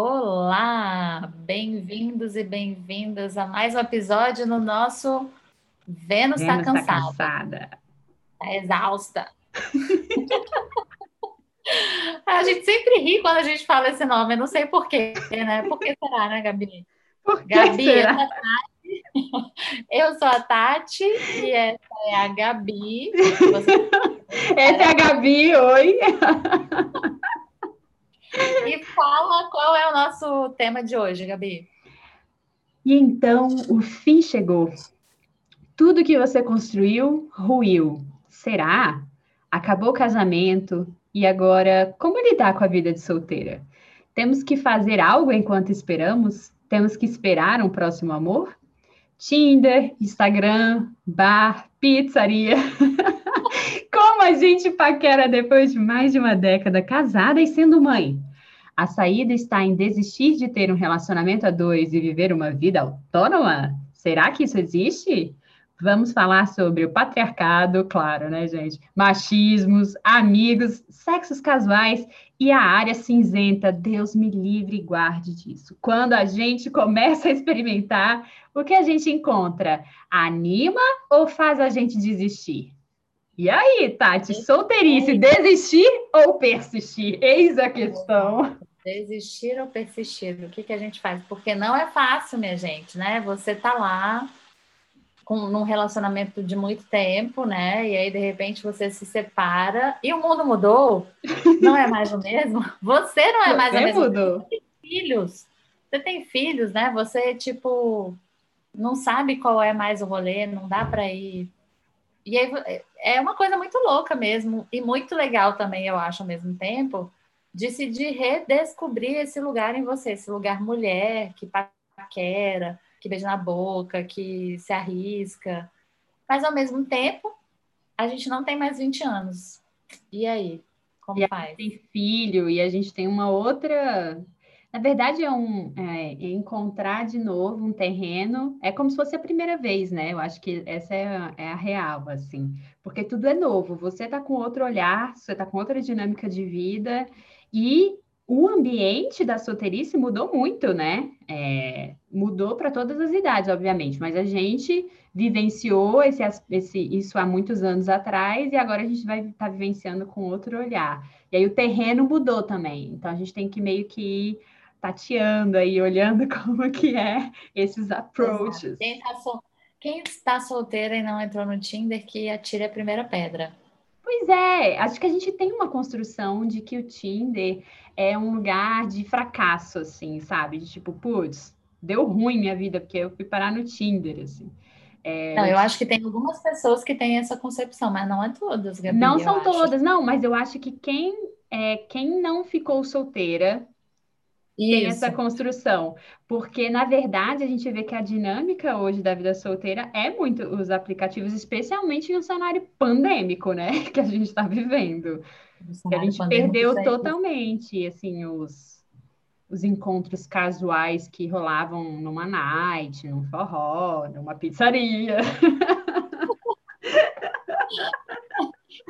Olá, bem-vindos e bem-vindas a mais um episódio no nosso Vênus está cansada. Tá cansada. Tá exausta. a gente sempre ri quando a gente fala esse nome, eu não sei porquê, né? Por que será, né, Gabi? Por que Gabi, será? Eu sou a Tati e essa é a Gabi. Você... Essa é a Gabi, oi. E fala qual é o nosso tema de hoje, Gabi. E então o fim chegou. Tudo que você construiu ruiu. Será? Acabou o casamento e agora como lidar com a vida de solteira? Temos que fazer algo enquanto esperamos? Temos que esperar um próximo amor? Tinder, Instagram, bar, pizzaria. A gente paquera depois de mais de uma década casada e sendo mãe? A saída está em desistir de ter um relacionamento a dois e viver uma vida autônoma? Será que isso existe? Vamos falar sobre o patriarcado, claro, né, gente? Machismos, amigos, sexos casuais e a área cinzenta. Deus me livre e guarde disso. Quando a gente começa a experimentar, o que a gente encontra? Anima ou faz a gente desistir? E aí, Tati, solteirice, desistir ou persistir? Eis a questão. Desistir ou persistir? O que, que a gente faz? Porque não é fácil, minha gente, né? Você tá lá com, num relacionamento de muito tempo, né? E aí, de repente, você se separa e o mundo mudou. Não é mais o mesmo. Você não é mais o mesmo. Mudou. Você tem filhos. Você tem filhos, né? Você, tipo, não sabe qual é mais o rolê, não dá para ir e aí é uma coisa muito louca mesmo, e muito legal também, eu acho, ao mesmo tempo, de se de redescobrir esse lugar em você, esse lugar mulher, que paquera, que beija na boca, que se arrisca. Mas ao mesmo tempo, a gente não tem mais 20 anos. E aí? Como e faz? Tem filho, e a gente tem uma outra na verdade, é, um, é, é, encontrar de novo um terreno, é como se fosse a primeira vez, né? Eu acho que essa é a, é a real, assim, porque tudo é novo, você está com outro olhar, você está com outra dinâmica de vida, e o ambiente da solteirice mudou muito, né? É, mudou para todas as idades, obviamente, mas a gente vivenciou esse, esse, isso há muitos anos atrás e agora a gente vai estar tá vivenciando com outro olhar. E aí o terreno mudou também, então a gente tem que meio que tateando aí, olhando como que é esses approaches. Quem está, sol... Quem está solteira e não entrou no Tinder, que atire a primeira pedra. Pois é, acho que a gente tem uma construção de que o Tinder é um lugar de fracasso, assim, sabe? De tipo, putz, deu ruim minha vida, porque eu fui parar no Tinder, assim. É, não, eu acho que tem algumas pessoas que têm essa concepção, mas não é todas, Gabi. Não são todas, não, mas eu acho que quem, é, quem não ficou solteira tem essa construção. Porque, na verdade, a gente vê que a dinâmica hoje da vida solteira é muito os aplicativos, especialmente no cenário pandêmico, né? Que a gente está vivendo. Que a gente perdeu totalmente, assim, os, os encontros casuais que rolavam numa night, num forró, numa pizzaria.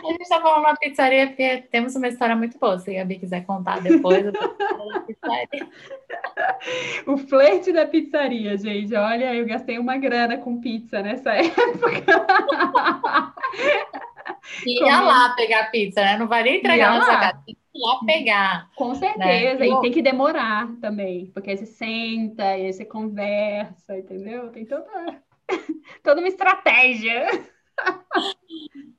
A gente está falando uma pizzaria porque temos uma história muito boa. Se a Gabi quiser contar depois, eu O flerte da pizzaria, gente. Olha, eu gastei uma grana com pizza nessa época. Ia lá pegar pizza, né? Não vai nem entregar na sua casa. Tem que ir lá pegar. Com né? certeza. Né? E tem que demorar também. Porque aí você senta, e aí você conversa, entendeu? Tem toda, toda uma estratégia.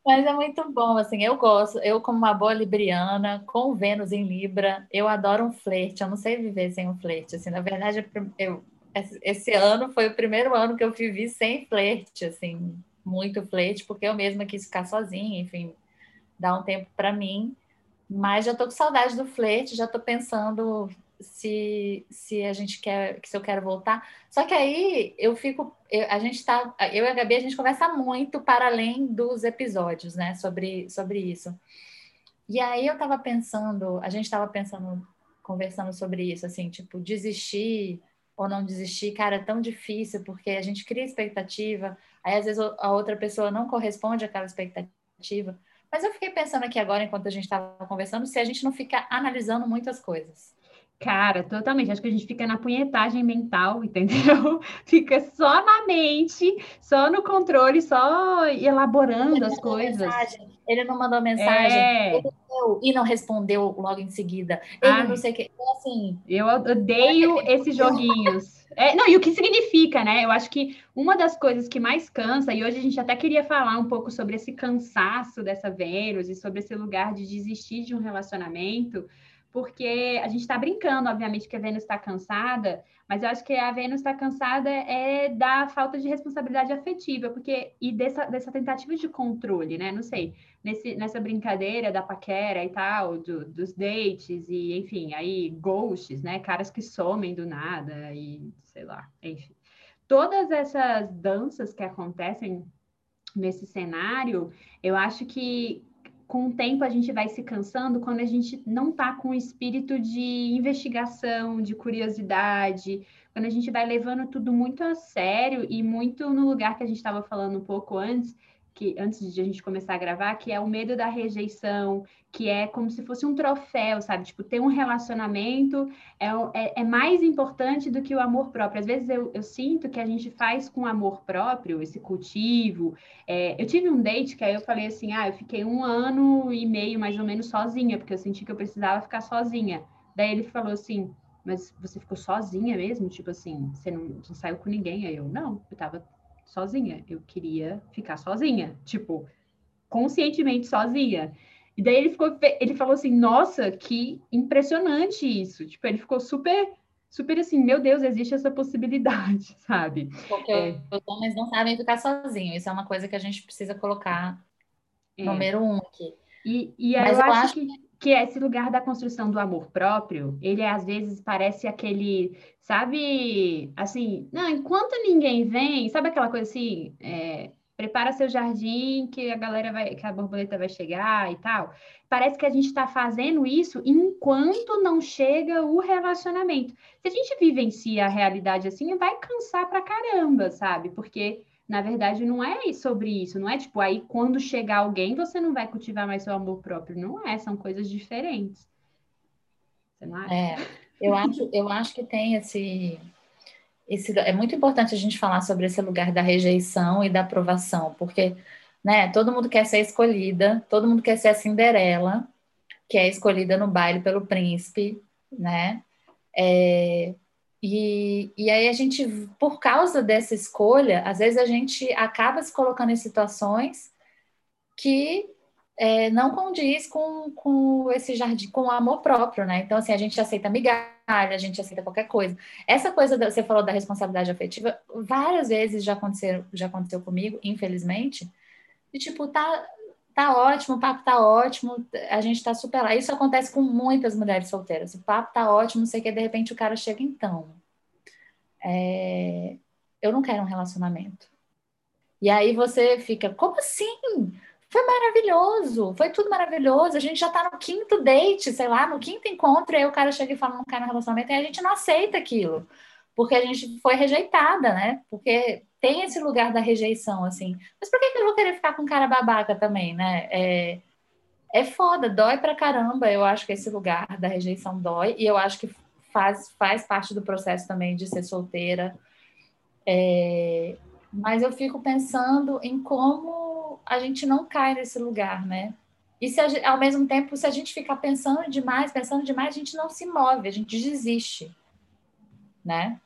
Mas é muito bom, assim, eu gosto, eu como uma boa libriana, com Vênus em Libra, eu adoro um flerte, eu não sei viver sem um flerte, assim, na verdade, eu, esse ano foi o primeiro ano que eu vivi sem flerte, assim, muito flerte, porque eu mesma quis ficar sozinha, enfim, dar um tempo para mim, mas já tô com saudade do flerte, já tô pensando se, se a gente quer, se eu quero voltar. Só que aí eu fico, eu, a gente tá, eu e a Gabi, a gente conversa muito para além dos episódios, né, sobre, sobre isso. E aí eu tava pensando, a gente tava pensando, conversando sobre isso, assim, tipo, desistir ou não desistir, cara, é tão difícil, porque a gente cria expectativa, aí às vezes a outra pessoa não corresponde àquela expectativa. Mas eu fiquei pensando aqui agora, enquanto a gente estava conversando, se a gente não fica analisando muitas coisas. Cara, totalmente. Acho que a gente fica na punhetagem mental, entendeu? Fica só na mente, só no controle, só elaborando as coisas. Mensagem. Ele não mandou mensagem, é... ele deu, e não respondeu logo em seguida. Ele Ai, não sei o que. Então, assim. Eu odeio esses joguinhos. É, não, e o que significa, né? Eu acho que uma das coisas que mais cansa, e hoje a gente até queria falar um pouco sobre esse cansaço dessa Vênus e sobre esse lugar de desistir de um relacionamento porque a gente está brincando, obviamente, que a Vênus está cansada, mas eu acho que a Vênus está cansada é da falta de responsabilidade afetiva, porque e dessa, dessa tentativa de controle, né? Não sei, nesse, nessa brincadeira da paquera e tal, do, dos dates, e enfim, aí ghosts, né? Caras que somem do nada, e sei lá, enfim. Todas essas danças que acontecem nesse cenário, eu acho que com o tempo a gente vai se cansando quando a gente não está com o espírito de investigação, de curiosidade, quando a gente vai levando tudo muito a sério e muito no lugar que a gente estava falando um pouco antes, que antes de a gente começar a gravar, que é o medo da rejeição, que é como se fosse um troféu, sabe? Tipo, ter um relacionamento é, é, é mais importante do que o amor próprio. Às vezes eu, eu sinto que a gente faz com amor próprio, esse cultivo. É, eu tive um date que aí eu falei assim: ah, eu fiquei um ano e meio mais ou menos sozinha, porque eu senti que eu precisava ficar sozinha. Daí ele falou assim: mas você ficou sozinha mesmo? Tipo assim, você não, não saiu com ninguém? Aí eu, não, eu tava sozinha. Eu queria ficar sozinha, tipo, conscientemente sozinha. E daí ele ficou, ele falou assim, nossa, que impressionante isso. Tipo, ele ficou super, super assim, meu Deus, existe essa possibilidade, sabe? Porque é. os homens não sabem ficar sozinhos. Isso é uma coisa que a gente precisa colocar é. número um aqui. E, e aí eu, eu acho, acho que, que esse lugar da construção do amor próprio, ele às vezes parece aquele, sabe, assim, não, enquanto ninguém vem, sabe aquela coisa assim, é, prepara seu jardim que a galera vai, que a borboleta vai chegar e tal. Parece que a gente está fazendo isso enquanto não chega o relacionamento. Se a gente vivencia a realidade assim, vai cansar pra caramba, sabe? Porque na verdade não é sobre isso, não é tipo aí quando chegar alguém você não vai cultivar mais seu amor próprio, não é, são coisas diferentes. Você não acha? É, eu acho, eu acho que tem esse esse, é muito importante a gente falar sobre esse lugar da rejeição e da aprovação, porque né, todo mundo quer ser escolhida, todo mundo quer ser a Cinderela, que é escolhida no baile pelo príncipe, né? É, e, e aí a gente, por causa dessa escolha, às vezes a gente acaba se colocando em situações que é, não condiz com, com esse jardim, com o amor próprio, né? Então, assim, a gente aceita migalha, a gente aceita qualquer coisa. Essa coisa, da, você falou da responsabilidade afetiva, várias vezes já aconteceu, já aconteceu comigo, infelizmente, e tipo, tá, tá ótimo, o papo tá ótimo, a gente tá super lá. Isso acontece com muitas mulheres solteiras. O papo tá ótimo, sei que, de repente o cara chega, então. É, eu não quero um relacionamento. E aí você fica, como assim? Foi maravilhoso, foi tudo maravilhoso. A gente já tá no quinto date, sei lá, no quinto encontro, e aí o cara chega e fala, não quer no relacionamento, e a gente não aceita aquilo, porque a gente foi rejeitada, né? Porque tem esse lugar da rejeição, assim. Mas por que, que eu vou querer ficar com cara babaca também, né? É, é foda, dói pra caramba. Eu acho que esse lugar da rejeição dói, e eu acho que faz, faz parte do processo também de ser solteira. É, mas eu fico pensando em como a gente não cai nesse lugar, né? E se a, ao mesmo tempo, se a gente ficar pensando demais, pensando demais, a gente não se move, a gente desiste, né?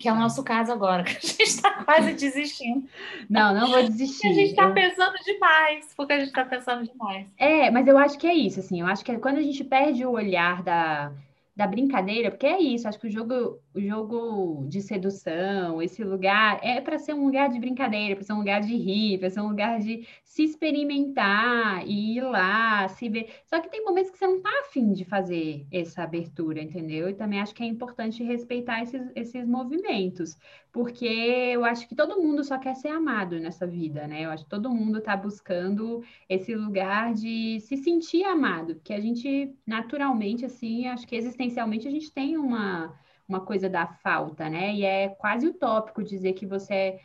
Que é o nosso caso agora, que a gente está quase desistindo. Não, não vou desistir. a gente está eu... pensando demais, porque a gente está pensando demais. É, mas eu acho que é isso, assim, eu acho que é quando a gente perde o olhar da, da brincadeira, porque é isso, acho que o jogo, o jogo de sedução, esse lugar é para ser um lugar de brincadeira, para ser um lugar de rir, para ser um lugar de se experimentar e ir lá, se ver. Só que tem momentos que você não tá afim de fazer essa abertura, entendeu? E também acho que é importante respeitar esses, esses movimentos, porque eu acho que todo mundo só quer ser amado nessa vida, né? Eu acho que todo mundo está buscando esse lugar de se sentir amado, porque a gente naturalmente, assim, acho que existencialmente a gente tem uma, uma coisa da falta, né? E é quase utópico dizer que você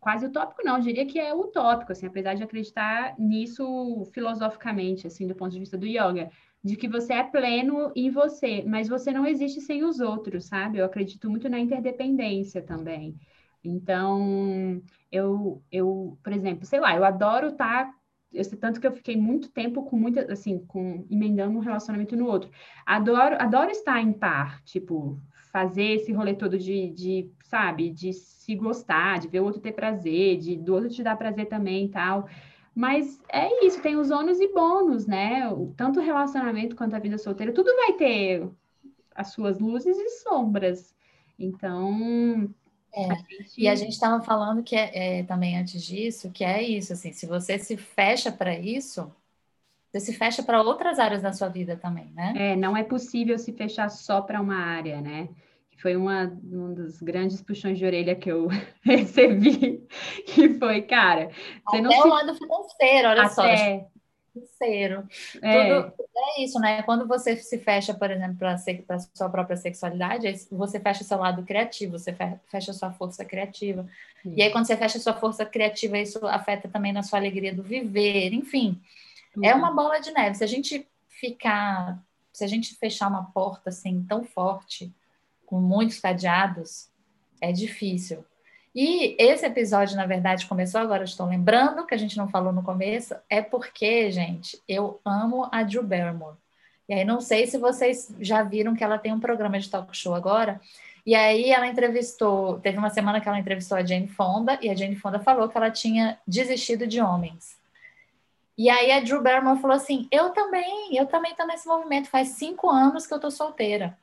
quase utópico, não, eu diria que é utópico, assim, apesar de acreditar nisso filosoficamente, assim, do ponto de vista do yoga, de que você é pleno em você, mas você não existe sem os outros, sabe? Eu acredito muito na interdependência também. Então, eu, eu, por exemplo, sei lá, eu adoro estar tá eu sei tanto que eu fiquei muito tempo com muita, assim, com emendando um relacionamento no outro. Adoro, adoro estar em par, tipo, fazer esse rolê todo de, de, sabe, de se gostar, de ver o outro ter prazer, de do outro te dar prazer também e tal. Mas é isso, tem os ônus e bônus, né? Tanto o relacionamento quanto a vida solteira, tudo vai ter as suas luzes e sombras. Então, é. A gente... E a gente estava falando que é, é, também antes disso, que é isso, assim, se você se fecha para isso, você se fecha para outras áreas da sua vida também, né? É, não é possível se fechar só para uma área, né? Foi uma, um dos grandes puxões de orelha que eu recebi, que foi, cara, você Até não se... o lado financeiro, olha Até... só financeiro. É. Tudo, é isso, né? Quando você se fecha, por exemplo, para a sua própria sexualidade, você fecha seu lado criativo, você fecha sua força criativa. Sim. E aí, quando você fecha sua força criativa, isso afeta também na sua alegria do viver, enfim. Uhum. É uma bola de neve. Se a gente ficar, se a gente fechar uma porta assim tão forte, com muitos cadeados, é difícil. E esse episódio, na verdade, começou agora, estou lembrando que a gente não falou no começo, é porque, gente, eu amo a Drew Barrymore. E aí não sei se vocês já viram que ela tem um programa de talk show agora. E aí ela entrevistou, teve uma semana que ela entrevistou a Jane Fonda e a Jane Fonda falou que ela tinha desistido de homens. E aí a Drew Barrymore falou assim: "Eu também, eu também estou nesse movimento. Faz cinco anos que eu estou solteira."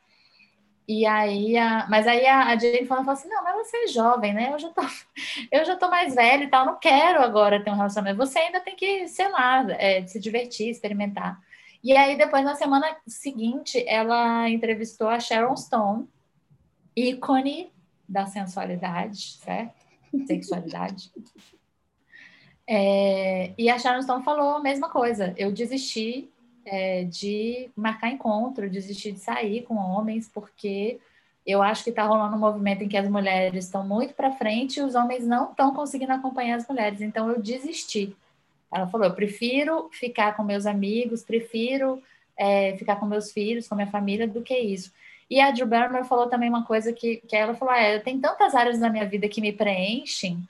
E aí, a, mas aí a, a Jane falou assim, não, mas você é jovem, né? Eu já tô, eu já tô mais velha e tal, não quero agora ter um relacionamento. Você ainda tem que, sei lá, é, se divertir, experimentar. E aí, depois, na semana seguinte, ela entrevistou a Sharon Stone, ícone da sensualidade, certo? Sexualidade. É, e a Sharon Stone falou a mesma coisa. Eu desisti é, de marcar encontro, desistir de sair com homens, porque eu acho que está rolando um movimento em que as mulheres estão muito para frente e os homens não estão conseguindo acompanhar as mulheres. Então eu desisti. Ela falou: eu prefiro ficar com meus amigos, prefiro é, ficar com meus filhos, com minha família, do que isso. E a Drew Barrymore falou também uma coisa que, que ela falou: ah, tem tantas áreas da minha vida que me preenchem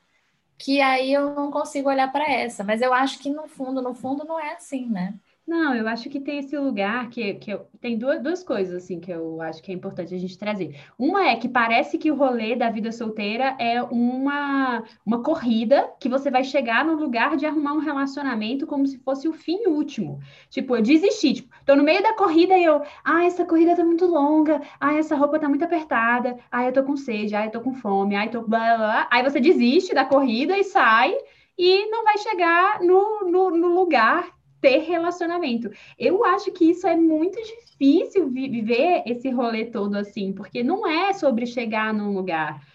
que aí eu não consigo olhar para essa. Mas eu acho que no fundo, no fundo, não é assim, né? Não, eu acho que tem esse lugar que, que eu, tem duas, duas coisas assim que eu acho que é importante a gente trazer. Uma é que parece que o rolê da vida solteira é uma, uma corrida que você vai chegar no lugar de arrumar um relacionamento como se fosse o fim último. Tipo, eu desisti, tipo, tô no meio da corrida e eu, ah, essa corrida tá muito longa, ah, essa roupa tá muito apertada, ah, eu tô com sede, ah, eu tô com fome, ah, eu tô blá, blá. Aí você desiste da corrida e sai e não vai chegar no, no, no lugar ter relacionamento. Eu acho que isso é muito difícil viver esse rolê todo assim, porque não é sobre chegar num lugar.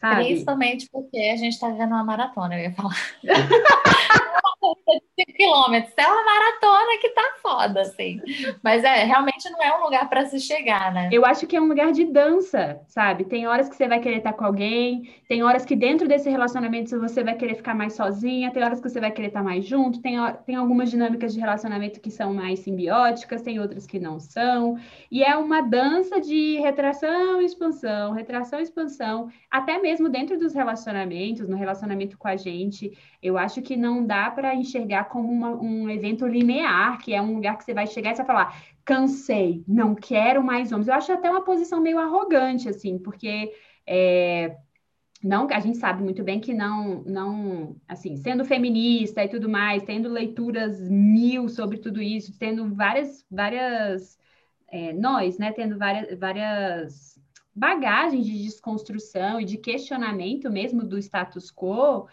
Sabe? Principalmente porque a gente está vivendo uma maratona, eu ia falar. 5 quilômetros. É uma maratona que tá foda, assim. Mas é, realmente não é um lugar para se chegar, né? Eu acho que é um lugar de dança, sabe? Tem horas que você vai querer estar com alguém, tem horas que dentro desse relacionamento você vai querer ficar mais sozinha, tem horas que você vai querer estar mais junto, tem, tem algumas dinâmicas de relacionamento que são mais simbióticas, tem outras que não são. E é uma dança de retração e expansão, retração e expansão, até mesmo dentro dos relacionamentos, no relacionamento com a gente. Eu acho que não dá para enxergar como uma, um evento linear, que é um lugar que você vai chegar e você vai falar, cansei, não quero mais homens. Eu acho até uma posição meio arrogante, assim, porque é, não, a gente sabe muito bem que não, não, assim, sendo feminista e tudo mais, tendo leituras mil sobre tudo isso, tendo várias, várias, é, nós, né, tendo várias, várias bagagens de desconstrução e de questionamento mesmo do status quo,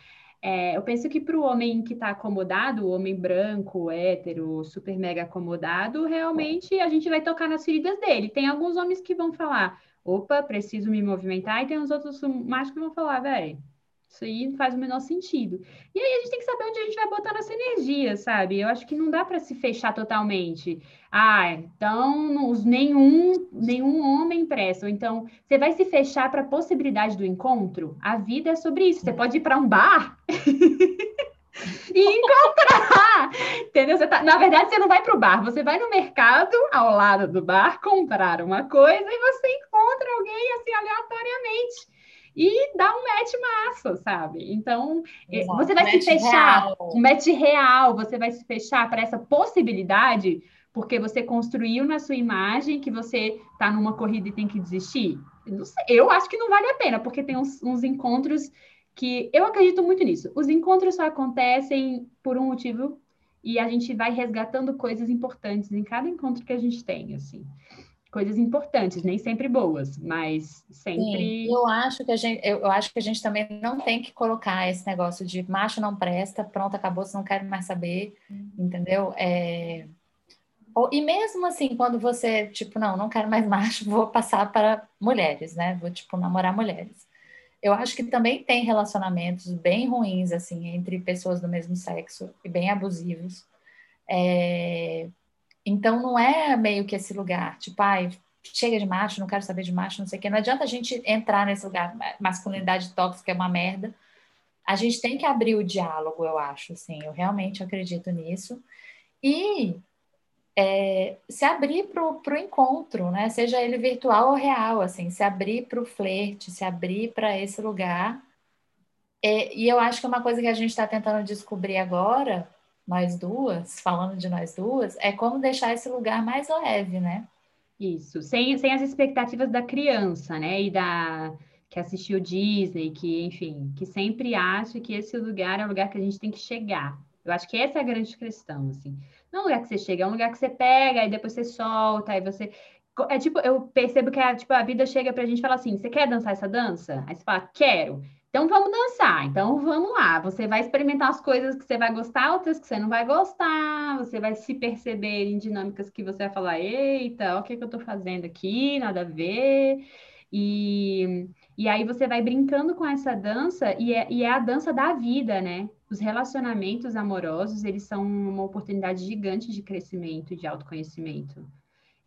é, eu penso que para o homem que está acomodado, o homem branco, hétero, super mega acomodado, realmente a gente vai tocar nas feridas dele. Tem alguns homens que vão falar, opa, preciso me movimentar, e tem os outros machos que vão falar, velho, Isso aí não faz o menor sentido. E aí a gente tem que saber onde a gente vai botar nossa energia, sabe? Eu acho que não dá para se fechar totalmente. Ah, então nenhum, nenhum homem presta. Ou então, você vai se fechar para a possibilidade do encontro? A vida é sobre isso. Você pode ir para um bar e encontrar. Entendeu? Tá... Na verdade, você não vai para o bar, você vai no mercado ao lado do bar comprar uma coisa e você encontra alguém assim aleatoriamente e dá um match massa, sabe? Então, Exato. você vai se fechar, real. um match real, você vai se fechar para essa possibilidade, porque você construiu na sua imagem que você está numa corrida e tem que desistir. Eu acho que não vale a pena, porque tem uns, uns encontros que eu acredito muito nisso. Os encontros só acontecem por um motivo e a gente vai resgatando coisas importantes em cada encontro que a gente tem, assim coisas importantes, nem sempre boas, mas sempre. Sim, eu acho que a gente, eu, acho que a gente também não tem que colocar esse negócio de macho não presta, pronto, acabou, você não quer mais saber, entendeu? É... E mesmo assim, quando você, tipo, não, não quero mais macho, vou passar para mulheres, né? Vou, tipo, namorar mulheres. Eu acho que também tem relacionamentos bem ruins, assim, entre pessoas do mesmo sexo e bem abusivos. É... Então, não é meio que esse lugar, tipo, ai, chega de macho, não quero saber de macho, não sei o quê. Não adianta a gente entrar nesse lugar, masculinidade tóxica é uma merda. A gente tem que abrir o diálogo, eu acho, assim, eu realmente acredito nisso. E é, se abrir para o encontro, né? Seja ele virtual ou real, assim, se abrir para o flerte, se abrir para esse lugar. É, e eu acho que é uma coisa que a gente está tentando descobrir agora nós duas, falando de nós duas, é como deixar esse lugar mais leve, né? Isso, sem, sem as expectativas da criança, né? E da que assistiu Disney, que, enfim, que sempre acha que esse lugar é o lugar que a gente tem que chegar. Eu acho que essa é a grande questão, assim. Não é um lugar que você chega, é um lugar que você pega e depois você solta, aí você. É tipo, eu percebo que a, tipo, a vida chega pra gente e fala assim: você quer dançar essa dança? Aí você fala, quero. Então vamos dançar. Então vamos lá. Você vai experimentar as coisas que você vai gostar, outras que você não vai gostar. Você vai se perceber em dinâmicas que você vai falar: eita, o que, é que eu tô fazendo aqui? Nada a ver. E, e aí você vai brincando com essa dança e é, e é a dança da vida, né? Os relacionamentos amorosos, eles são uma oportunidade gigante de crescimento e de autoconhecimento.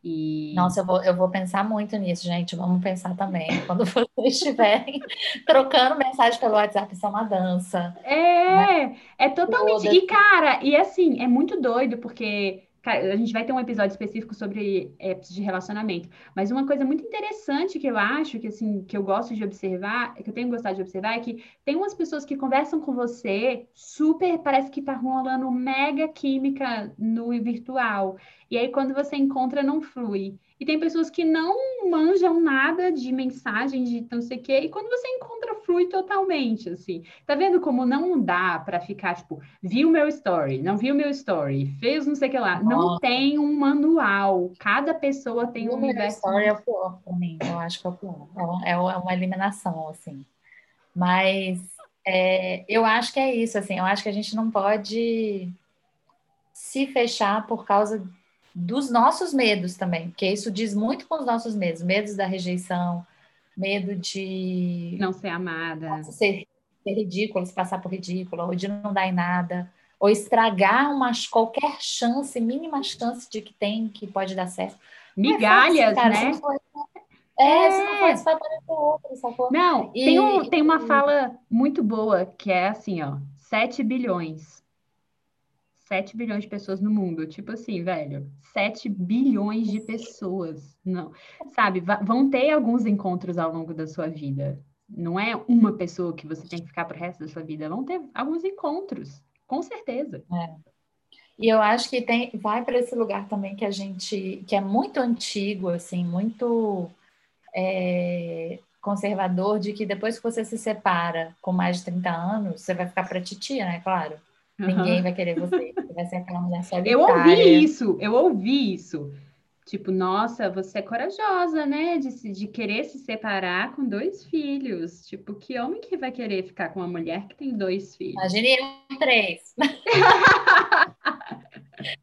E... Nossa, eu vou, eu vou pensar muito nisso, gente. Vamos pensar também. Quando vocês estiverem trocando mensagem pelo WhatsApp, isso é uma dança. É, né? é totalmente. E, cara, e assim, é muito doido, porque a gente vai ter um episódio específico sobre apps de relacionamento, mas uma coisa muito interessante que eu acho, que assim, que eu gosto de observar, que eu tenho gostado de observar, é que tem umas pessoas que conversam com você super, parece que tá rolando mega química no virtual. E aí quando você encontra não flui. E tem pessoas que não manjam nada de mensagem, de não sei o quê, e quando você encontra, flui totalmente, assim. Tá vendo como não dá para ficar, tipo, viu meu story, não viu meu story, fez não sei o que lá. Nossa. Não tem um manual. Cada pessoa tem um universo. story é o pior pra mim, eu acho que é o pior. É, é uma eliminação, assim. Mas é, eu acho que é isso, assim, eu acho que a gente não pode se fechar por causa dos nossos medos também, porque isso diz muito com os nossos medos, medos da rejeição, medo de não ser amada, ser, ser ridículo, se passar por ridículo, ou de não dar em nada, ou estragar uma, qualquer chance, mínima chance de que tem, que pode dar certo. É Migalhas, é né? é, é, se não for isso, vai aparecer outro, sacou? Não, e, tem, um, tem uma fala muito boa, que é assim, ó, 7 bilhões 7 bilhões de pessoas no mundo. Tipo assim, velho, 7 bilhões de pessoas. Não, sabe, vão ter alguns encontros ao longo da sua vida. Não é uma pessoa que você tem que ficar pro resto da sua vida. Vão ter alguns encontros, com certeza. É. E eu acho que tem, vai para esse lugar também que a gente, que é muito antigo, assim, muito é, conservador, de que depois que você se separa com mais de 30 anos, você vai ficar para titia, né? Claro. Ninguém vai querer você. Você vai ser aquela mulher solitária. Eu ouvi isso, eu ouvi isso. Tipo, nossa, você é corajosa, né? De, de querer se separar com dois filhos. Tipo, que homem que vai querer ficar com uma mulher que tem dois filhos? Imagine eu três.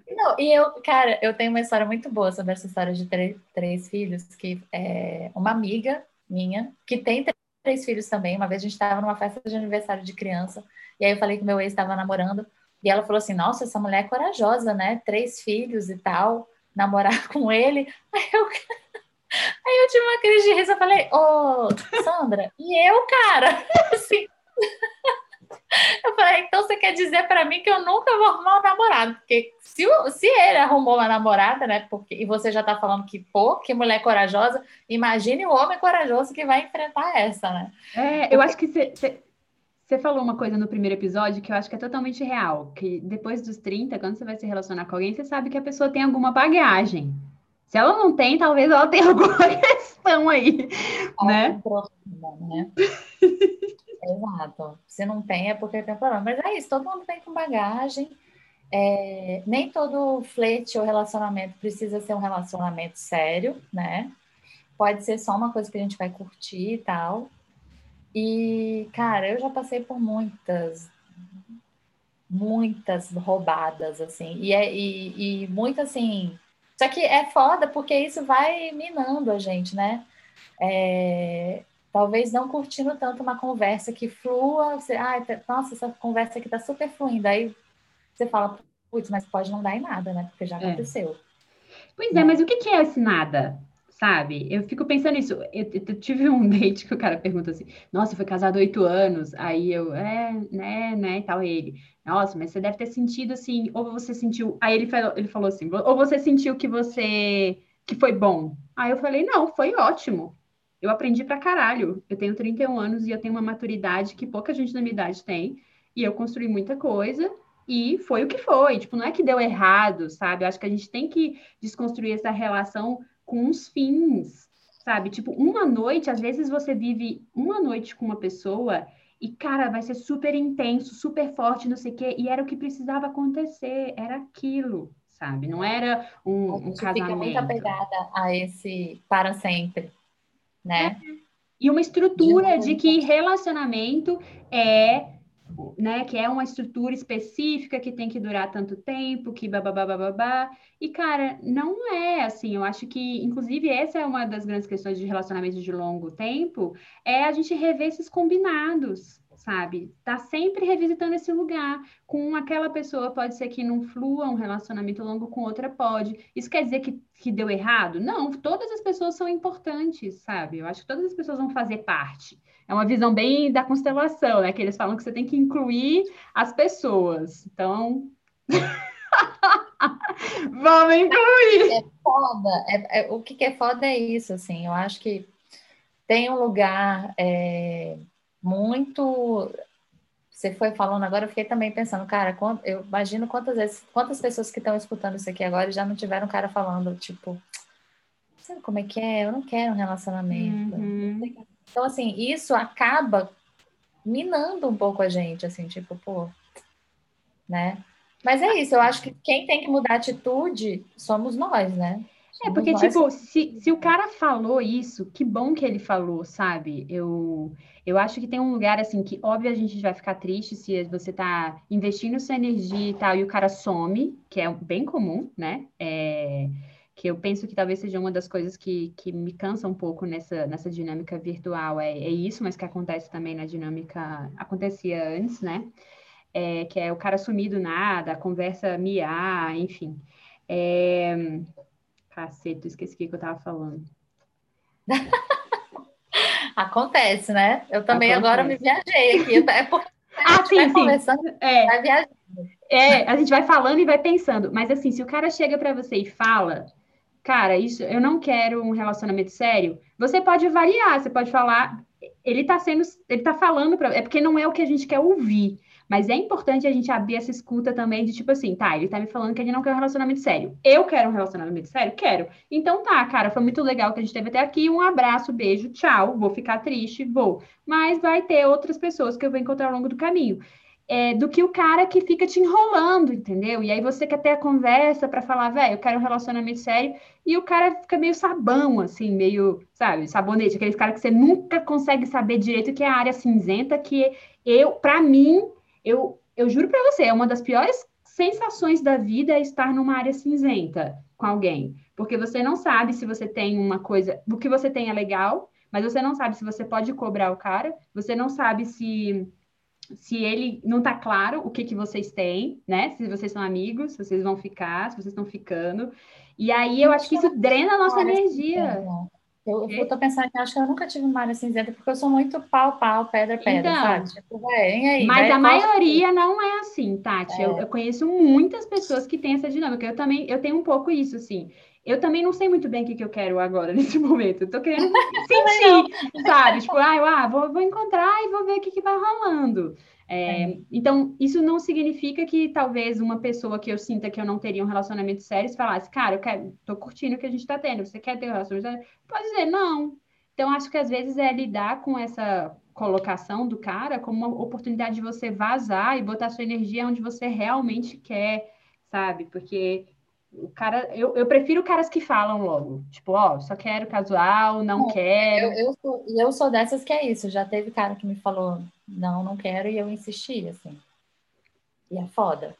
Não, e eu, cara, eu tenho uma história muito boa sobre essa história de três filhos, que é uma amiga minha, que tem três filhos também. Uma vez a gente estava numa festa de aniversário de criança, e aí eu falei que meu ex estava namorando, e ela falou assim: Nossa, essa mulher é corajosa, né? Três filhos e tal, namorar com ele. Aí eu, aí eu tive uma crise de riso, eu falei: Ô, oh, Sandra, e eu, cara? Assim. Eu falei, então você quer dizer para mim que eu nunca vou arrumar um namorado? Porque se, se ele arrumou uma namorada, né? Porque, e você já está falando que, pô, que mulher corajosa, imagine o homem corajoso que vai enfrentar essa, né? É, eu acho que você falou uma coisa no primeiro episódio que eu acho que é totalmente real, que depois dos 30, quando você vai se relacionar com alguém, você sabe que a pessoa tem alguma bagagem. Se ela não tem, talvez ela tenha alguma questão aí, né? Problema, né? Exato. Se não tem, é porque tem problema. Mas é isso, todo mundo vem com bagagem. É, nem todo flerte ou relacionamento precisa ser um relacionamento sério, né? Pode ser só uma coisa que a gente vai curtir e tal. E, cara, eu já passei por muitas, muitas roubadas, assim. E, é, e, e muito assim. Só que é foda porque isso vai minando a gente, né? É, talvez não curtindo tanto uma conversa que flua, você, ah, nossa, essa conversa aqui tá super fluindo. Aí você fala, putz, mas pode não dar em nada, né? Porque já é. aconteceu. Pois é, mas o que, é esse nada? Sabe? Eu fico pensando nisso. Eu, eu, tive um date que o cara pergunta assim: Nossa, foi casado oito anos. Aí eu, é, né, né, e tal. ele, Nossa, mas você deve ter sentido assim, ou você sentiu. Aí ele falou, ele falou assim: Ou você sentiu que você. que foi bom? Aí eu falei: Não, foi ótimo eu aprendi pra caralho. Eu tenho 31 anos e eu tenho uma maturidade que pouca gente da minha idade tem. E eu construí muita coisa e foi o que foi. Tipo, não é que deu errado, sabe? Eu acho que a gente tem que desconstruir essa relação com os fins, sabe? Tipo, uma noite, às vezes você vive uma noite com uma pessoa e, cara, vai ser super intenso, super forte, não sei o quê, e era o que precisava acontecer, era aquilo, sabe? Não era um, um casamento. fica muito apegada a esse para sempre né? E uma estrutura de que relacionamento é, né, que é uma estrutura específica que tem que durar tanto tempo, que babá. E cara, não é assim, eu acho que inclusive essa é uma das grandes questões de relacionamento de longo tempo, é a gente rever esses combinados sabe? Tá sempre revisitando esse lugar. Com aquela pessoa pode ser que não flua um relacionamento longo, com outra pode. Isso quer dizer que, que deu errado? Não, todas as pessoas são importantes, sabe? Eu acho que todas as pessoas vão fazer parte. É uma visão bem da constelação, né? Que eles falam que você tem que incluir as pessoas. Então. Vamos incluir! É foda. É, é, o que, que é foda é isso, assim. Eu acho que tem um lugar. É muito. Você foi falando agora, eu fiquei também pensando, cara, eu imagino quantas vezes, quantas pessoas que estão escutando isso aqui agora já não tiveram um cara falando, tipo, sabe como é que é? Eu não quero um relacionamento. Uhum. Então, assim, isso acaba minando um pouco a gente, assim, tipo, pô, né? Mas é isso, eu acho que quem tem que mudar a atitude somos nós, né? É, porque, tipo, se, se o cara falou isso, que bom que ele falou, sabe? Eu, eu acho que tem um lugar, assim, que, óbvio, a gente vai ficar triste se você tá investindo sua energia e tal, e o cara some, que é bem comum, né? É, que eu penso que talvez seja uma das coisas que, que me cansa um pouco nessa, nessa dinâmica virtual. É, é isso, mas que acontece também na dinâmica... Acontecia antes, né? É, que é o cara sumir do nada, a conversa miar, enfim. É, Caceta, esqueci o que eu tava falando. Acontece, né? Eu também Acontece. agora me viajei aqui. É porque ah, sim, sim. É. vai viajando. É, a gente vai falando e vai pensando. Mas assim, se o cara chega para você e fala, cara, isso, eu não quero um relacionamento sério, você pode variar, você pode falar, ele tá sendo, ele tá falando para, é porque não é o que a gente quer ouvir. Mas é importante a gente abrir essa escuta também de tipo assim, tá, ele tá me falando que ele não quer um relacionamento sério. Eu quero um relacionamento sério? Quero. Então tá, cara, foi muito legal que a gente teve até aqui. Um abraço, beijo, tchau. Vou ficar triste, vou. Mas vai ter outras pessoas que eu vou encontrar ao longo do caminho. É, do que o cara que fica te enrolando, entendeu? E aí você quer ter a conversa para falar, velho, eu quero um relacionamento sério, e o cara fica meio sabão, assim, meio, sabe, sabonete, aqueles cara que você nunca consegue saber direito que é a área cinzenta, que eu, para mim, eu, eu juro para você, é uma das piores sensações da vida é estar numa área cinzenta com alguém, porque você não sabe se você tem uma coisa, o que você tem é legal, mas você não sabe se você pode cobrar o cara, você não sabe se se ele não tá claro o que que vocês têm, né? Se vocês são amigos, se vocês vão ficar, se vocês estão ficando. E aí eu acho que isso drena a nossa energia. Eu, eu tô pensando que acho que eu nunca tive uma área cinzenta, porque eu sou muito pau, pau, pedra, pedra, então, sabe? Tipo, vem aí, mas a maioria não é assim, Tati. É. Eu, eu, conheço muitas pessoas que têm essa dinâmica. Eu também, eu tenho um pouco isso, assim. Eu também não sei muito bem o que, que eu quero agora, nesse momento. Eu tô querendo sentir, sabe? Tipo, ah, ah vou, vou encontrar e vou ver o que, que vai rolando. É, é. Então, isso não significa que talvez uma pessoa que eu sinta que eu não teria um relacionamento sério falasse, cara, eu quero, tô curtindo o que a gente tá tendo, você quer ter um relacionamento sério? Pode dizer, não. Então, acho que às vezes é lidar com essa colocação do cara como uma oportunidade de você vazar e botar sua energia onde você realmente quer, sabe? Porque o cara, eu, eu prefiro caras que falam logo, tipo, ó, só quero casual, não, quero. Eu, eu, sou, eu sou dessas que é isso. Já teve cara que me falou, não, não quero, e eu insisti, assim. E é foda.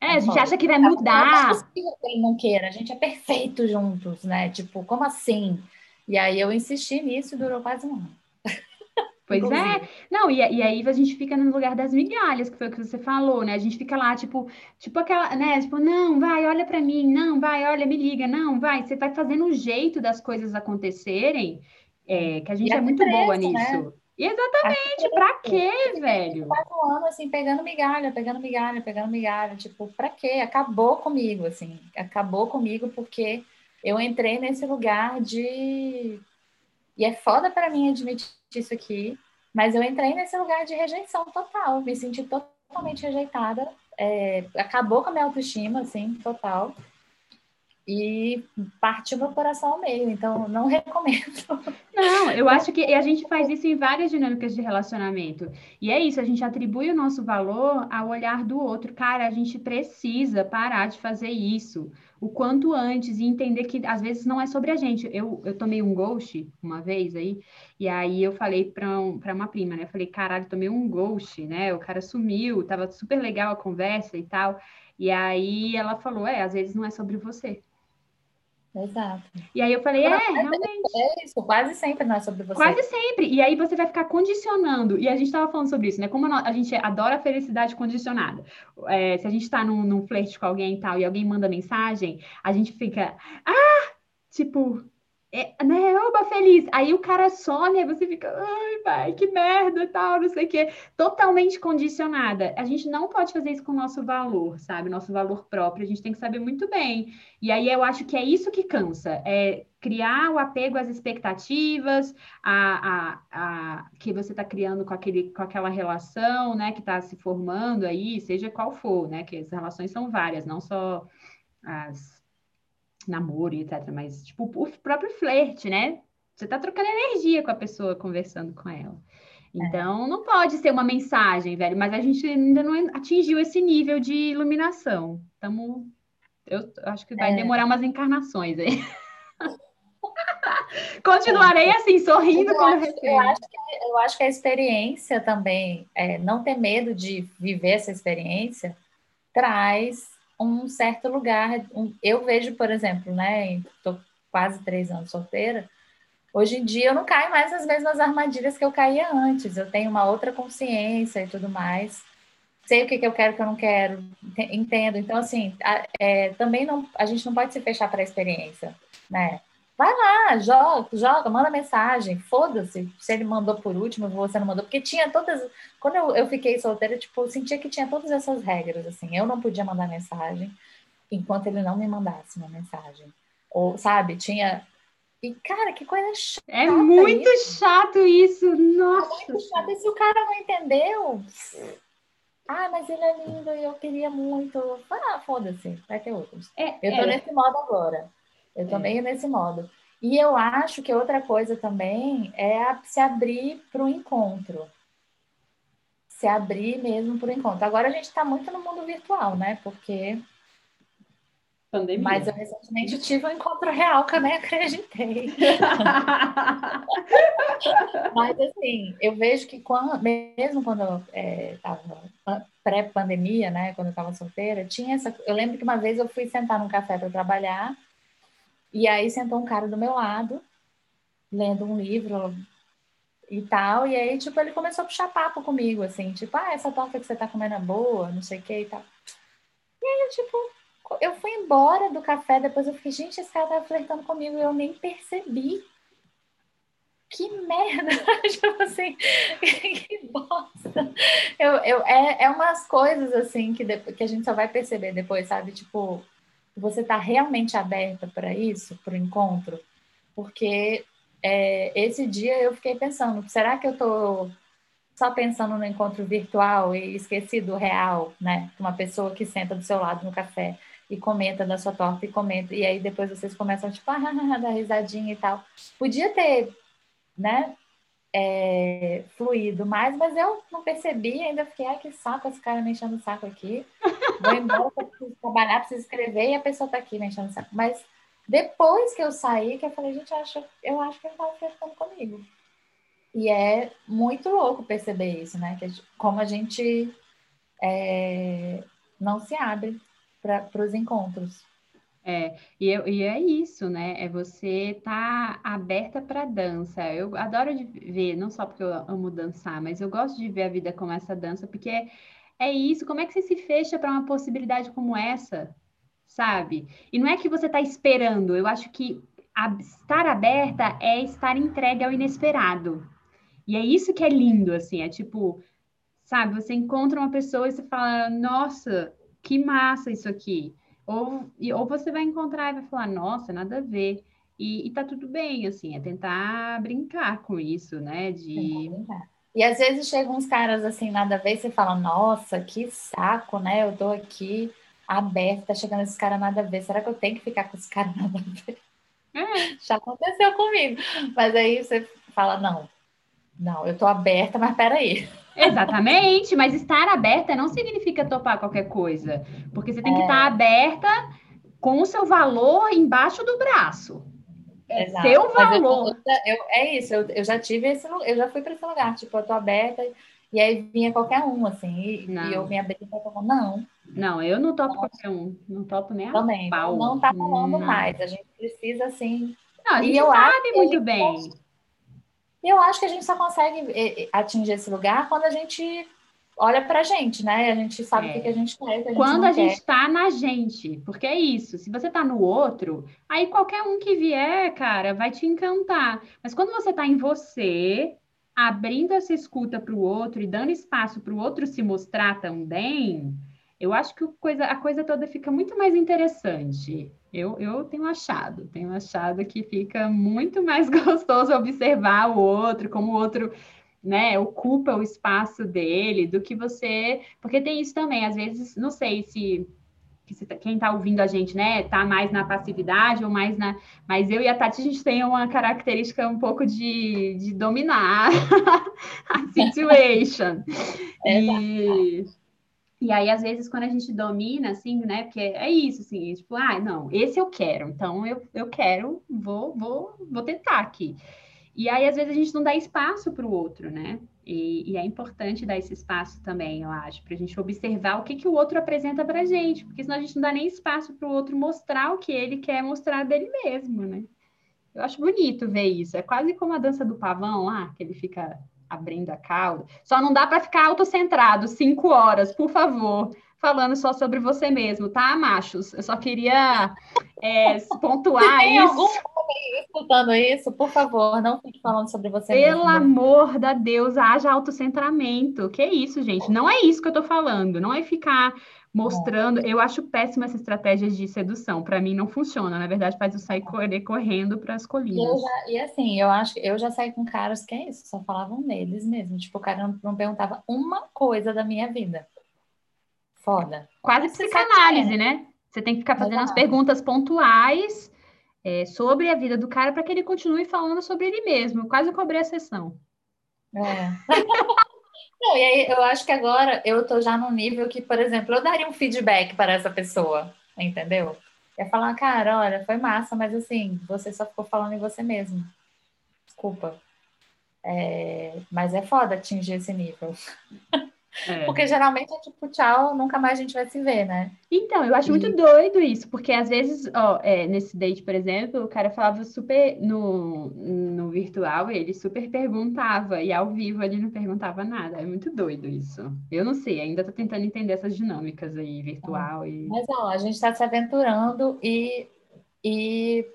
É, é a gente acha que vai mudar. É que ele não queira, a gente é perfeito juntos, né? Tipo, como assim? E aí eu insisti nisso e durou quase um ano. Pois é. Não, e, e, aí a gente fica no lugar das migalhas, que foi o que você falou, né? A gente fica lá, tipo, tipo aquela, né? Tipo, não, vai, olha para mim, não, vai, olha, me liga, não, vai. Você vai fazendo um jeito das coisas acontecerem, é, que a gente e é muito preço, boa né? nisso. Né? Exatamente, pra quê, velho? Faz um ano, assim, pegando migalha, pegando migalha, pegando migalha, tipo, pra quê? Acabou comigo, assim, acabou comigo porque eu entrei nesse lugar de... E é foda para mim admitir isso aqui, mas eu entrei nesse lugar de rejeição total, me senti totalmente rejeitada, é, acabou com a minha autoestima, assim, total, e partiu meu coração meio, então não recomendo. Não, eu acho que a gente faz isso em várias dinâmicas de relacionamento. E é isso, a gente atribui o nosso valor ao olhar do outro. Cara, a gente precisa parar de fazer isso o quanto antes e entender que às vezes não é sobre a gente. Eu, eu tomei um ghost uma vez aí, e aí eu falei para um, uma prima, né? Eu falei, caralho, tomei um ghost, né? O cara sumiu, tava super legal a conversa e tal. E aí ela falou, é, às vezes não é sobre você. Exato. E aí eu falei, é, realmente. É isso, quase sempre não é sobre você. Quase sempre. E aí você vai ficar condicionando. E a gente estava falando sobre isso, né? Como a gente adora a felicidade condicionada. É, se a gente está num, num flerte com alguém e tal, e alguém manda mensagem, a gente fica, ah, tipo, é, né, oba, feliz. Aí o cara some, aí você fica, ai, vai, que merda, tal, não sei o quê. Totalmente condicionada. A gente não pode fazer isso com o nosso valor, sabe? Nosso valor próprio, a gente tem que saber muito bem. E aí eu acho que é isso que cansa, é criar o apego às expectativas, a, a, a que você está criando com, aquele, com aquela relação, né, que está se formando aí, seja qual for, né, que as relações são várias, não só as namoro e etc. Mas, tipo, o próprio flerte, né? Você tá trocando energia com a pessoa conversando com ela. É. Então, é. não pode ser uma mensagem, velho, mas a gente ainda não atingiu esse nível de iluminação. Estamos. Eu acho que vai é. demorar umas encarnações aí. Continuarei é. assim, sorrindo eu quando acho, eu acho, que, eu acho que a experiência também, é, não ter medo de viver essa experiência, traz um certo lugar. Um, eu vejo, por exemplo, né? Estou quase três anos solteira. Hoje em dia eu não caio mais nas mesmas armadilhas que eu caía antes. Eu tenho uma outra consciência e tudo mais. Sei o que, que eu quero, o que eu não quero, entendo. Então, assim, a, é, também não, a gente não pode se fechar para a experiência, né? Vai lá, joga, joga, manda mensagem, foda-se se ele mandou por último, você não mandou, porque tinha todas. Quando eu, eu fiquei solteira, tipo, eu sentia que tinha todas essas regras, assim, eu não podia mandar mensagem enquanto ele não me mandasse uma mensagem. Ou, sabe, tinha. E, cara, que coisa chata. É muito isso. chato isso, nossa. É muito chato. E se o cara não entendeu, ah, mas ele é lindo e eu queria muito. Ah, foda-se, vai ter outros. É, eu tô é. nesse modo agora. Eu tô é. meio nesse modo. E eu acho que outra coisa também é se abrir para o encontro. Se abrir mesmo para o encontro. Agora a gente está muito no mundo virtual, né? Porque. Pandemia. Mas eu recentemente tive um encontro real que eu nem acreditei. Mas assim, eu vejo que quando, mesmo quando eu estava é, pré-pandemia, né? Quando eu estava solteira, tinha essa. Eu lembro que uma vez eu fui sentar num café para trabalhar. E aí sentou um cara do meu lado, lendo um livro, e tal. E aí, tipo, ele começou a puxar papo comigo, assim, tipo, ah, essa torta que você tá comendo é boa, não sei o que e tal. E aí, tipo, eu fui embora do café, depois eu fiquei, gente, esse cara tava flertando comigo e eu nem percebi. Que merda! tipo assim, que bosta! Eu, eu, é, é umas coisas assim que, que a gente só vai perceber depois, sabe? Tipo, você tá realmente aberta para isso, para o encontro? Porque é, esse dia eu fiquei pensando, será que eu tô só pensando no encontro virtual e esqueci do real, né? Uma pessoa que senta do seu lado no café e comenta da sua torta e comenta, e aí depois vocês começam tipo, ah, dar risadinha e tal. Podia ter, né, é, fluído mais, mas eu não percebi, ainda fiquei, ai, que saco esse cara me enchendo o saco aqui. Vou embora, preciso trabalhar, preciso escrever, e a pessoa tá aqui me enchendo o saco. Mas depois que eu saí, que eu falei, gente, eu acho, eu acho que ele tava flertando comigo. E é muito louco perceber isso, né? Que, como a gente é, não se abre para os encontros. É, e, eu, e é isso, né? É você tá aberta para dança. Eu adoro de ver, não só porque eu amo dançar, mas eu gosto de ver a vida como essa dança, porque é, é isso. Como é que você se fecha para uma possibilidade como essa, sabe? E não é que você está esperando. Eu acho que estar aberta é estar entregue ao inesperado. E é isso que é lindo, assim. É tipo, sabe? Você encontra uma pessoa e você fala, nossa que massa isso aqui. Ou, ou você vai encontrar e vai falar, nossa, nada a ver. E, e tá tudo bem, assim, é tentar brincar com isso, né? De... E às vezes chegam uns caras assim, nada a ver, e você fala, nossa, que saco, né? Eu tô aqui aberta, tá chegando esse cara nada a ver. Será que eu tenho que ficar com esse cara nada a ver? É. Já aconteceu comigo. Mas aí você fala, não, não, eu tô aberta, mas peraí. Exatamente, mas estar aberta não significa topar qualquer coisa, porque você tem é. que estar aberta com o seu valor embaixo do braço. É Exato. seu valor. Eu, eu, é isso, eu, eu já tive esse eu já fui para esse lugar, tipo, eu tô aberta, e aí vinha qualquer um, assim, e, e eu me abri para falar, não. Não, eu não topo não. qualquer um, não topo nem Também, a pau. Não tá rolando mais, a gente precisa, assim... Não, a gente sabe muito bem. E eu acho que a gente só consegue atingir esse lugar quando a gente olha pra gente, né? A gente sabe é. o que, a gente quer. Que a gente quando a gente está na gente, porque é isso. Se você está no outro, aí qualquer um que vier, cara, vai te encantar. Mas quando você está em você, abrindo essa escuta para o outro e dando espaço para o outro se mostrar também, eu acho que coisa, a coisa toda fica muito mais interessante. Eu, eu tenho achado, tenho achado que fica muito mais gostoso observar o outro, como o outro né, ocupa o espaço dele, do que você. Porque tem isso também, às vezes, não sei se, tá, quem está ouvindo a gente, né, tá mais na passividade ou mais na. Mas eu e a Tati, a gente tem uma característica um pouco de, de dominar a situation. É e. E aí, às vezes, quando a gente domina, assim, né? Porque é isso, assim, tipo, ah, não, esse eu quero, então eu, eu quero, vou, vou, vou tentar aqui. E aí, às vezes, a gente não dá espaço para o outro, né? E, e, é importante dar esse espaço também, eu acho, para a gente observar o que, que o outro apresenta para a gente, porque senão a gente não dá nem espaço para o outro mostrar o que ele quer mostrar dele mesmo, né? Eu acho bonito ver isso. É quase como a dança do pavão lá, que ele fica abrindo a cauda. Só não dá para ficar autocentrado cinco horas, por favor, falando só sobre você mesmo, tá, machos? Eu só queria é, pontuar tem isso. algum escutando isso, por favor, não fique falando sobre você Pelo mesmo. amor da Deus, haja autocentramento. Que isso, gente? Não é isso que eu tô falando. Não é ficar mostrando. Eu acho péssima essa estratégia de sedução. Para mim não funciona. Na verdade, faz eu sair correr, correndo para as colinas. E, já, e, assim, eu acho eu já saí com caras que é isso, só falavam neles mesmo. Tipo, o cara não, não perguntava uma coisa da minha vida. Foda. Quase psicanálise, né? Você tem que ficar fazendo Exato. as perguntas pontuais é, sobre a vida do cara para que ele continue falando sobre ele mesmo. Eu quase cobrei a sessão. É. Não, e aí eu acho que agora eu tô já no nível que, por exemplo, eu daria um feedback para essa pessoa, entendeu? É falar, cara, olha, foi massa, mas assim, você só ficou falando em você mesmo. Desculpa. É, mas é foda atingir esse nível. É. Porque geralmente é tipo, tchau, nunca mais a gente vai se ver, né? Então, eu acho muito doido isso, porque às vezes, ó, é, nesse date, por exemplo, o cara falava super no, no virtual, ele super perguntava, e ao vivo ele não perguntava nada. É muito doido isso. Eu não sei, ainda tô tentando entender essas dinâmicas aí, virtual e. Mas ó, a gente está se aventurando e, e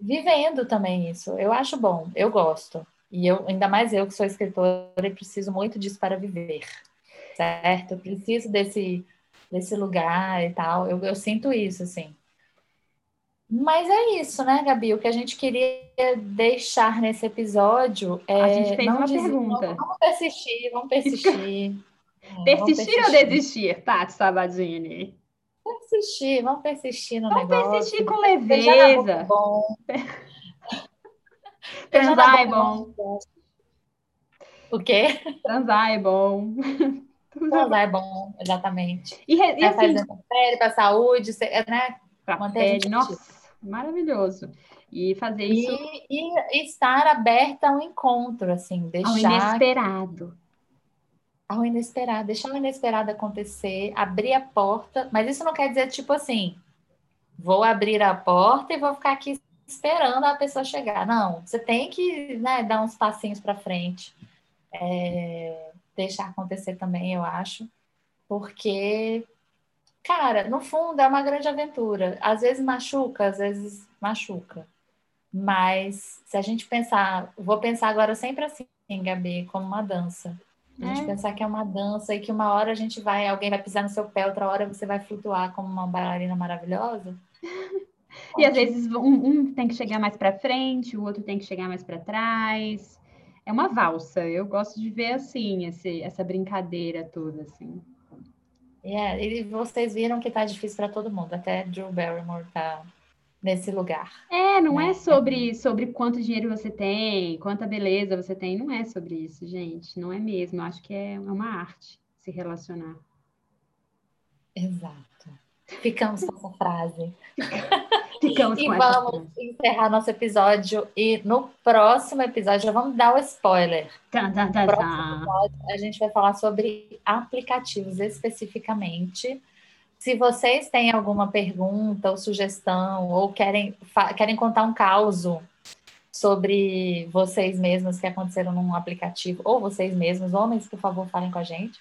vivendo também isso. Eu acho bom, eu gosto. E eu, ainda mais eu que sou escritora e preciso muito disso para viver, certo? Eu preciso desse, desse lugar e tal. Eu, eu sinto isso, assim. Mas é isso, né, Gabi? O que a gente queria deixar nesse episódio é. A gente fez uma dizer, pergunta. Vamos persistir, vamos persistir. É, persistir, persistir ou desistir, Tati Sabadini? Persistir, vamos persistir no vamos negócio. Vamos persistir com leveza. Bom. Transar é bom. O quê? Transar é bom. Transar é bom, exatamente. E, e assim, fazer pra pele, para saúde, né? Pra Manter pele, nossa, maravilhoso. E fazer isso. E, e, estar aberta ao encontro, assim, deixar. Ao inesperado. Ao inesperado, deixar o inesperado acontecer, abrir a porta, mas isso não quer dizer, tipo assim, vou abrir a porta e vou ficar aqui esperando a pessoa chegar. Não, você tem que né, dar uns passinhos para frente, é, deixar acontecer também, eu acho, porque, cara, no fundo é uma grande aventura. Às vezes machuca, às vezes machuca. Mas se a gente pensar, vou pensar agora sempre assim, Gabi, como uma dança. A gente é. pensar que é uma dança e que uma hora a gente vai, alguém vai pisar no seu pé, outra hora você vai flutuar como uma bailarina maravilhosa. E às vezes um, um tem que chegar mais para frente, o outro tem que chegar mais para trás. É uma valsa. Eu gosto de ver assim esse, essa brincadeira toda assim. Yeah, e vocês viram que tá difícil para todo mundo, até Drew Barrymore tá nesse lugar. É, não né? é sobre, sobre quanto dinheiro você tem, quanta beleza você tem, não é sobre isso, gente, não é mesmo. Eu acho que é uma arte se relacionar. Exato. Ficamos com essa frase. Ficamos e vamos encerrar nosso episódio. E no próximo episódio, já vamos dar o spoiler. Tá, tá, tá, episódio, a gente vai falar sobre aplicativos especificamente. Se vocês têm alguma pergunta ou sugestão, ou querem, querem contar um caos sobre vocês mesmos que aconteceram num aplicativo, ou vocês mesmos, homens, por favor, falem com a gente.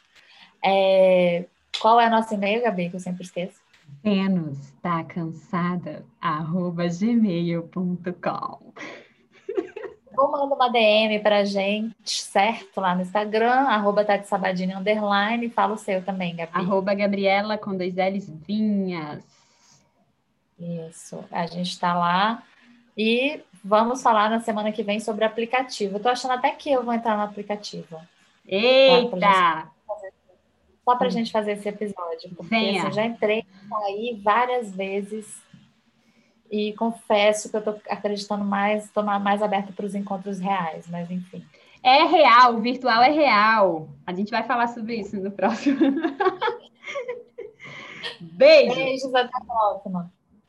É, qual é o nosso e-mail, Gabi, que eu sempre esqueço? Vênus tá cansada, arroba gmail.com. Ou manda uma DM pra gente, certo? Lá no Instagram, arroba Sabadini, underline, fala o seu também, Gabi. Arroba Gabriela, com dois L's, Vinhas. Isso, a gente tá lá. E vamos falar na semana que vem sobre aplicativo. Eu tô achando até que eu vou entrar no aplicativo. Eita! Só para a hum. gente fazer esse episódio, porque assim, eu já entrei aí várias vezes e confesso que eu estou acreditando mais, estou mais aberta para os encontros reais, mas enfim. É real, o virtual é real. A gente vai falar sobre isso no próximo. Beijo. Beijos, até a próxima.